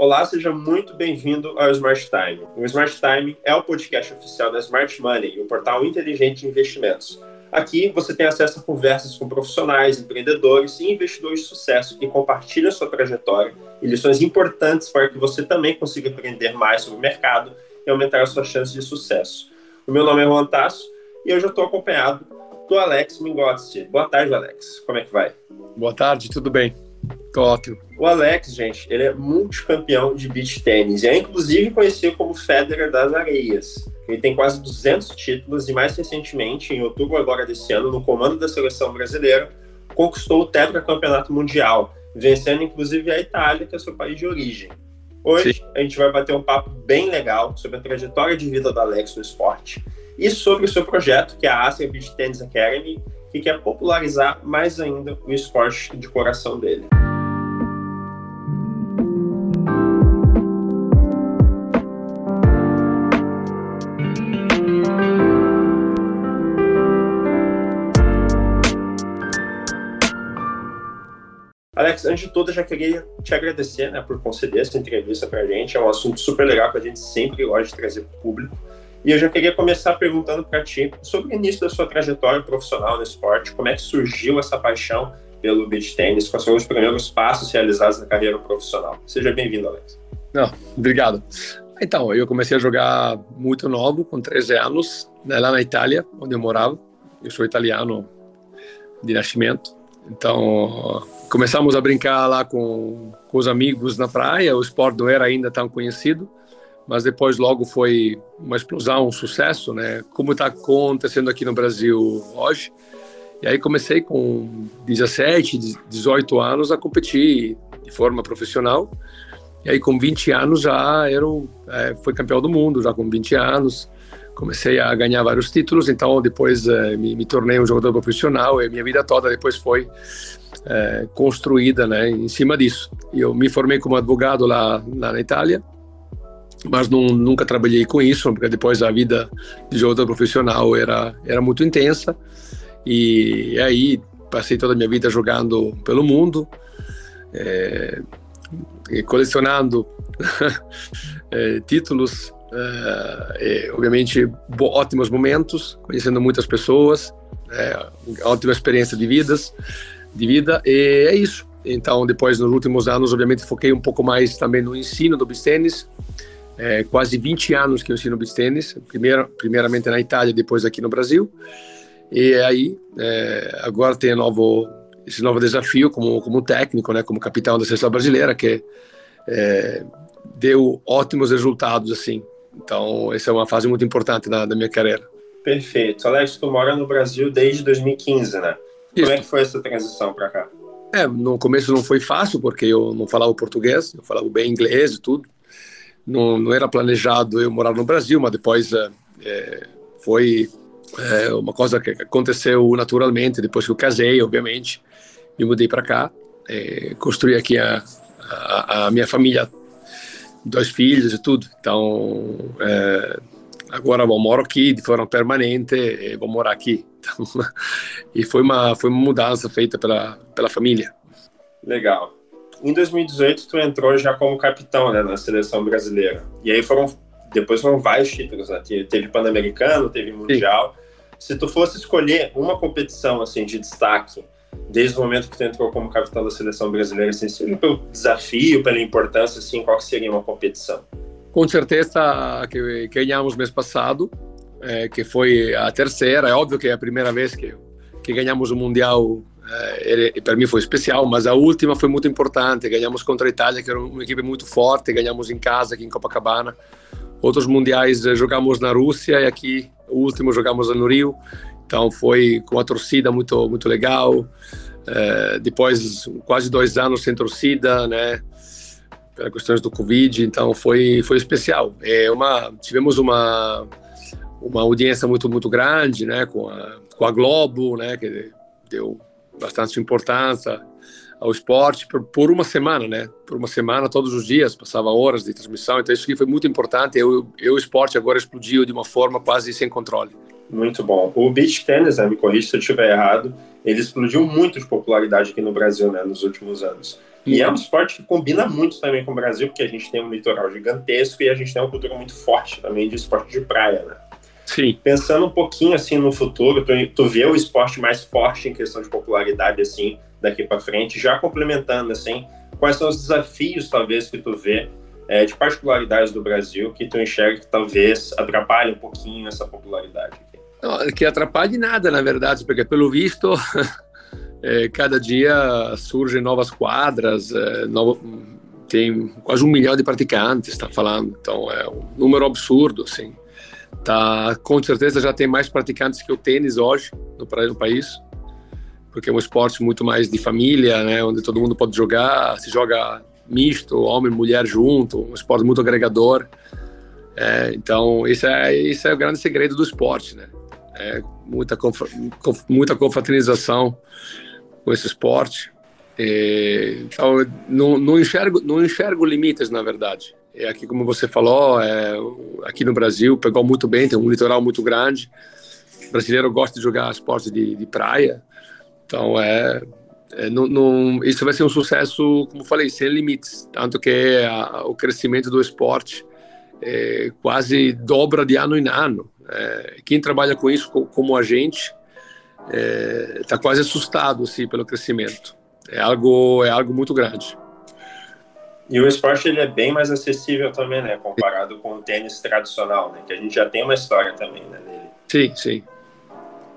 Olá, seja muito bem-vindo ao Smart Time. O Smart Time é o podcast oficial da Smart Money, o portal inteligente de investimentos. Aqui você tem acesso a conversas com profissionais, empreendedores e investidores de sucesso que compartilham sua trajetória e lições importantes para que você também consiga aprender mais sobre o mercado e aumentar as suas chances de sucesso. O meu nome é Juan Tasso e hoje eu estou acompanhado do Alex Mingotti. Boa tarde, Alex. Como é que vai? Boa tarde, tudo bem? Ótimo. O Alex, gente, ele é multicampeão de beach tênis e é inclusive conhecido como Federer das Areias. Ele tem quase 200 títulos e mais recentemente, em outubro agora desse ano, no comando da seleção brasileira, conquistou o tetracampeonato mundial, vencendo inclusive a Itália, que é seu país de origem. Hoje Sim. a gente vai bater um papo bem legal sobre a trajetória de vida do Alex no esporte e sobre o seu projeto, que é a Asia Beach Tennis Academy, que quer popularizar mais ainda o esporte de coração dele. Alex, antes de tudo, eu já queria te agradecer né, por conceder essa entrevista para a gente. É um assunto super legal que a gente sempre gosta de trazer para o público. E eu já queria começar perguntando para ti sobre o início da sua trajetória profissional no esporte, como é que surgiu essa paixão pelo beach tennis, quais foram os primeiros passos realizados na carreira profissional. Seja bem-vindo, Alex. Não, obrigado. Então, eu comecei a jogar muito novo, com 13 anos, né, lá na Itália, onde eu morava. Eu sou italiano de nascimento. Então, começamos a brincar lá com, com os amigos na praia. O esporte não era ainda tão conhecido, mas depois logo foi uma explosão, um sucesso, né? Como está acontecendo aqui no Brasil hoje. E aí comecei com 17, 18 anos a competir de forma profissional. E aí com 20 anos já era é, foi campeão do mundo, já com 20 anos comecei a ganhar vários títulos, então depois eh, me, me, tornei um jogador profissional e minha vida toda depois foi eh, construída né, em cima disso. Eu me formei como advogado lá, lá na Itália, mas não, nunca trabalhei com isso, porque depois a vida de jogador profissional era, era muito intensa e aí passei toda a minha vida jogando pelo mundo, é, colecionando títulos é, obviamente ótimos momentos, conhecendo muitas pessoas, é, ótima experiência de vidas, de vida e é isso. Então depois nos últimos anos, obviamente foquei um pouco mais também no ensino do beach. É, quase 20 anos que eu ensino beach primeiro, primeiramente na Itália, depois aqui no Brasil. E aí é, agora tem novo esse novo desafio como como técnico, né, como capitão da seleção brasileira que é, deu ótimos resultados assim então, essa é uma fase muito importante da, da minha carreira. Perfeito. Alex, tu mora no Brasil desde 2015, né? Isso. Como é que foi essa transição para cá? É, no começo não foi fácil, porque eu não falava português, eu falava bem inglês e tudo. Não, não era planejado eu morar no Brasil, mas depois é, foi é, uma coisa que aconteceu naturalmente, depois que eu casei, obviamente. Me mudei para cá, é, construí aqui a, a, a minha família dois filhos e tudo. Então, é, agora eu moro aqui de forma permanente e vou morar aqui. Então, e foi uma, foi uma mudança feita pela, pela família. Legal. Em 2018, tu entrou já como capitão né, na seleção brasileira. E aí foram, depois foram vários títulos, né? Teve Pan-Americano, teve Mundial. Sim. Se tu fosse escolher uma competição assim de destaque desde o momento que tu entrou como capitão da seleção brasileira, assim, seja pelo desafio, pela importância, assim, qual seria uma competição? Com certeza que ganhamos mês passado, é, que foi a terceira. É óbvio que é a primeira vez que, que ganhamos o Mundial é, para mim foi especial, mas a última foi muito importante. Ganhamos contra a Itália, que era uma equipe muito forte, ganhamos em casa, aqui em Copacabana. Outros mundiais eh, jogamos na Rússia e aqui o último jogamos no Rio. Então foi com a torcida muito muito legal. É, depois quase dois anos sem torcida, né? Pelas questões do Covid, então foi foi especial. É uma tivemos uma uma audiência muito muito grande, né? Com a com a Globo, né? Que deu bastante importância ao esporte por, por, uma semana, né? Por uma semana, todos os dias, passava horas de transmissão. Então isso aqui foi muito importante. E o esporte agora explodiu de uma forma quase sem controle. Muito bom. O beach tennis, né, me corrija se eu estiver errado, ele explodiu muito de popularidade aqui no Brasil né, nos últimos anos. E é um esporte que combina muito também com o Brasil, porque a gente tem um litoral gigantesco e a gente tem uma cultura muito forte também de esporte de praia, né? Sim. Pensando um pouquinho assim no futuro, tu, tu vê o esporte mais forte em questão de popularidade assim daqui para frente, já complementando assim, quais são os desafios talvez que tu vê é, de particularidades do Brasil que tu enxerga que talvez atrapalhe um pouquinho essa popularidade? Que atrapalhe nada, na verdade, porque pelo visto é, cada dia surgem novas quadras, é, novo, tem quase um milhão de praticantes, está falando, então é um número absurdo, assim. Tá, com certeza já tem mais praticantes que o tênis hoje no, no país, porque é um esporte muito mais de família, né, onde todo mundo pode jogar, se joga misto, homem e mulher junto, um esporte muito agregador. É, então, isso é, isso é o grande segredo do esporte, né? É muita, muita confraternização com esse esporte. É, então, não, não, enxergo, não enxergo limites, na verdade. É aqui, como você falou, é, aqui no Brasil pegou muito bem, tem um litoral muito grande. O brasileiro gosta de jogar esporte de, de praia, então é, é não, não, isso vai ser um sucesso, como falei, sem limites. Tanto que a, o crescimento do esporte é, quase dobra de ano em ano. É, quem trabalha com isso, como a gente, está é, quase assustado assim, pelo crescimento. É algo, é algo muito grande. E o esporte ele é bem mais acessível também, né, comparado com o tênis tradicional, né, que a gente já tem uma história também, né, nele. Sim, sim.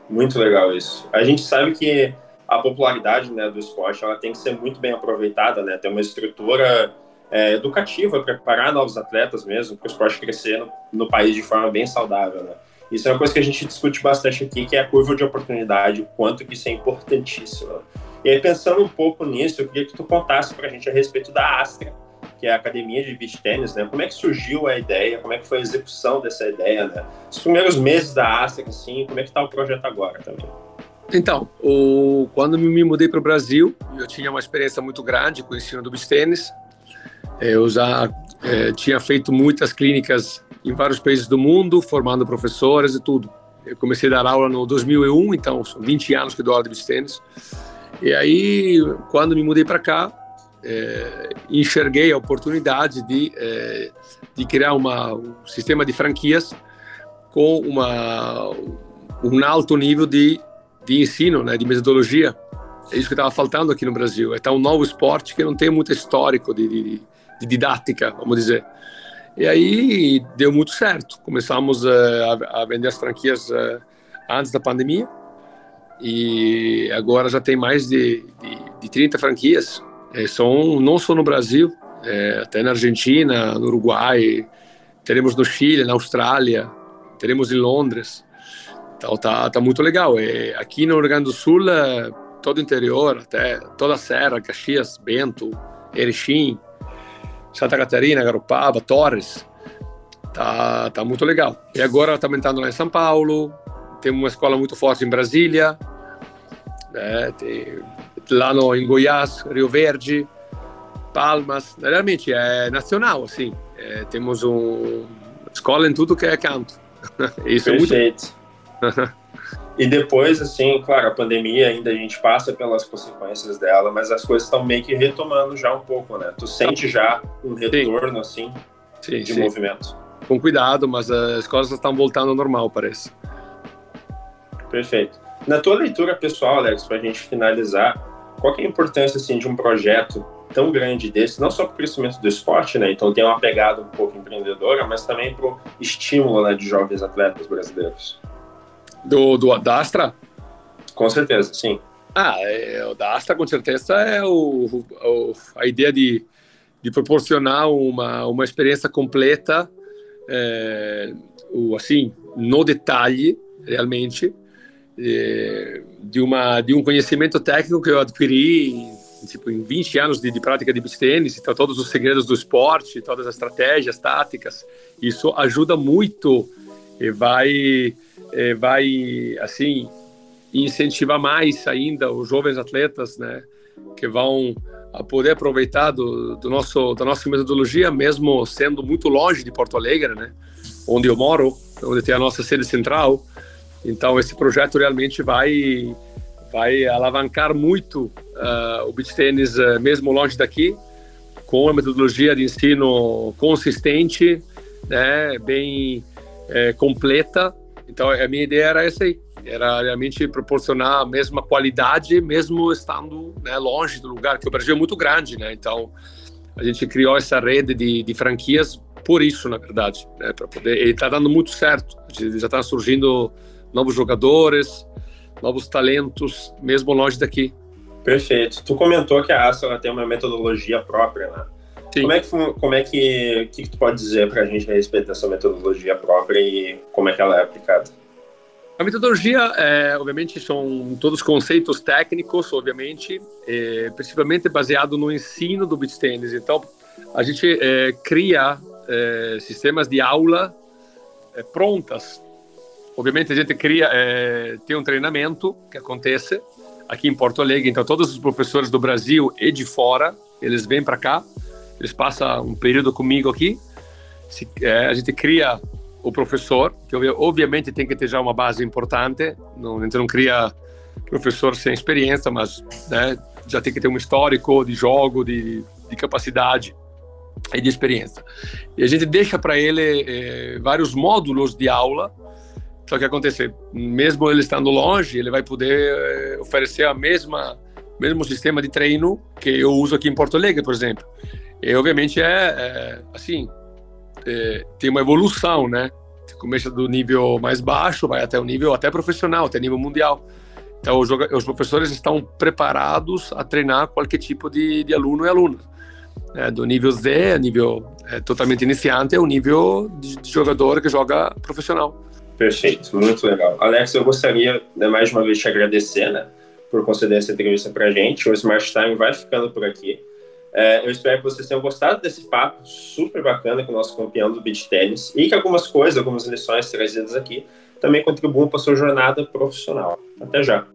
Muito legal isso. A gente sabe que a popularidade, né, do esporte, ela tem que ser muito bem aproveitada, né, ter uma estrutura é, educativa para preparar novos atletas mesmo, para o esporte crescer no, no, país de forma bem saudável, né. Isso é uma coisa que a gente discute bastante aqui, que é a curva de oportunidade, o quanto que isso é importantíssimo. E aí, pensando um pouco nisso, eu queria que tu contasse para a gente a respeito da Astra, que é a academia de beach tênis, né? Como é que surgiu a ideia? Como é que foi a execução dessa ideia, né? Os primeiros meses da Astra, assim, como é que está o projeto agora também? Então, o, quando me mudei para o Brasil, eu tinha uma experiência muito grande com o ensino do beach tênis. Eu já é, tinha feito muitas clínicas em vários países do mundo, formando professores e tudo. Eu comecei a dar aula no 2001, então são 20 anos que dou aula de beach tênis. E aí, quando me mudei para cá, é, enxerguei a oportunidade de, é, de criar uma, um sistema de franquias com uma, um alto nível de, de ensino, né, de metodologia. É isso que estava faltando aqui no Brasil. É um novo esporte que não tem muito histórico de, de, de didática, vamos dizer. E aí deu muito certo. Começamos uh, a, a, vender as franquias uh, antes da pandemia e agora já tem mais de, de, de 30 franquias. É, são não só no Brasil, é, até na Argentina, no Uruguai, teremos no Chile, na Austrália, teremos em Londres. Então tá, tá muito legal. É, aqui no Rio Grande do Sul, é, todo o interior, até toda a Serra, Caxias, Bento, Erechim, Santa Catarina, Garopaba, Torres. Tá, tá muito legal. E agora está lá em São Paulo, tem uma escola muito forte em Brasília, né? Tem, lá no, em Goiás, Rio Verde, Palmas, realmente é nacional, assim. É, temos uma escola em tudo que é canto. Isso Perfeito. é muito. e depois, assim, claro, a pandemia ainda a gente passa pelas consequências dela, mas as coisas estão meio que retomando já um pouco, né? Tu sente já um retorno, sim. assim, sim, de sim. movimento? Com cuidado, mas as coisas estão voltando ao normal, parece. Perfeito. Na tua leitura pessoal, Alex, para a gente finalizar, qual é a importância assim, de um projeto tão grande desse, não só para o crescimento do esporte, né? Então tem uma pegada um pouco empreendedora, mas também para o estímulo né, de jovens atletas brasileiros. Do, do da Astra? Com certeza, sim. Ah, é, o da Astra com certeza é o, o, a ideia de, de proporcionar uma, uma experiência completa, é, o, assim, no detalhe, realmente, de uma de um conhecimento técnico que eu adquiri em, tipo em 20 anos de, de prática de beach tênis então todos os segredos do esporte todas as estratégias táticas isso ajuda muito e vai e vai assim incentivar mais ainda os jovens atletas né que vão a poder aproveitar do, do nosso da nossa metodologia mesmo sendo muito longe de Porto Alegre né onde eu moro onde tem a nossa sede central então esse projeto realmente vai vai alavancar muito uh, o beach tênis, uh, mesmo longe daqui, com uma metodologia de ensino consistente, né, bem é, completa. Então, a minha ideia era essa aí, era realmente proporcionar a mesma qualidade, mesmo estando né, longe do lugar, que o Brasil é muito grande, né? Então, a gente criou essa rede de, de franquias por isso, na verdade, né? Para poder, e está dando muito certo. Já está surgindo novos jogadores, novos talentos, mesmo longe daqui. Perfeito. Tu comentou que a Asa tem uma metodologia própria, né? Sim. Como é que como é que, que, que tu pode dizer para a gente a respeito dessa metodologia própria e como é que ela é aplicada? A metodologia, é, obviamente, são todos conceitos técnicos, obviamente, é, principalmente baseado no ensino do beach tennis. Então, a gente é, cria é, sistemas de aula é, prontas. Obviamente, a gente cria, é, tem um treinamento que acontece aqui em Porto Alegre. Então, todos os professores do Brasil e de fora, eles vêm para cá, eles passam um período comigo aqui. Se, a gente cria o professor, que obviamente tem que ter já uma base importante, não, a gente não cria professor sem experiência, mas né, já tem que ter um histórico de jogo, de, de capacidade e de experiência. E a gente deixa para ele eh, vários módulos de aula, só que acontece, mesmo ele estando longe, ele vai poder eh, oferecer a mesma mesmo sistema de treino que eu uso aqui em Porto Alegre, por exemplo. E obviamente é, é assim, é, tem uma evolução, né? Você começa do nível mais baixo, vai até o nível até profissional, até nível mundial. Então, os, os professores estão preparados a treinar qualquer tipo de, de aluno e aluna. É, do nível Z, nível é, totalmente iniciante, ao nível de, de, jogador que joga profissional. Perfeito, muito legal. Alex, eu gostaria, né, mais uma vez, te agradecer né, por conceder essa entrevista para a gente. O Smart Time vai ficando por aqui. É, eu espero que vocês tenham gostado desse papo super bacana com o nosso campeão do beach tennis e que algumas coisas, algumas lições trazidas aqui também contribuam para a sua jornada profissional. Até já!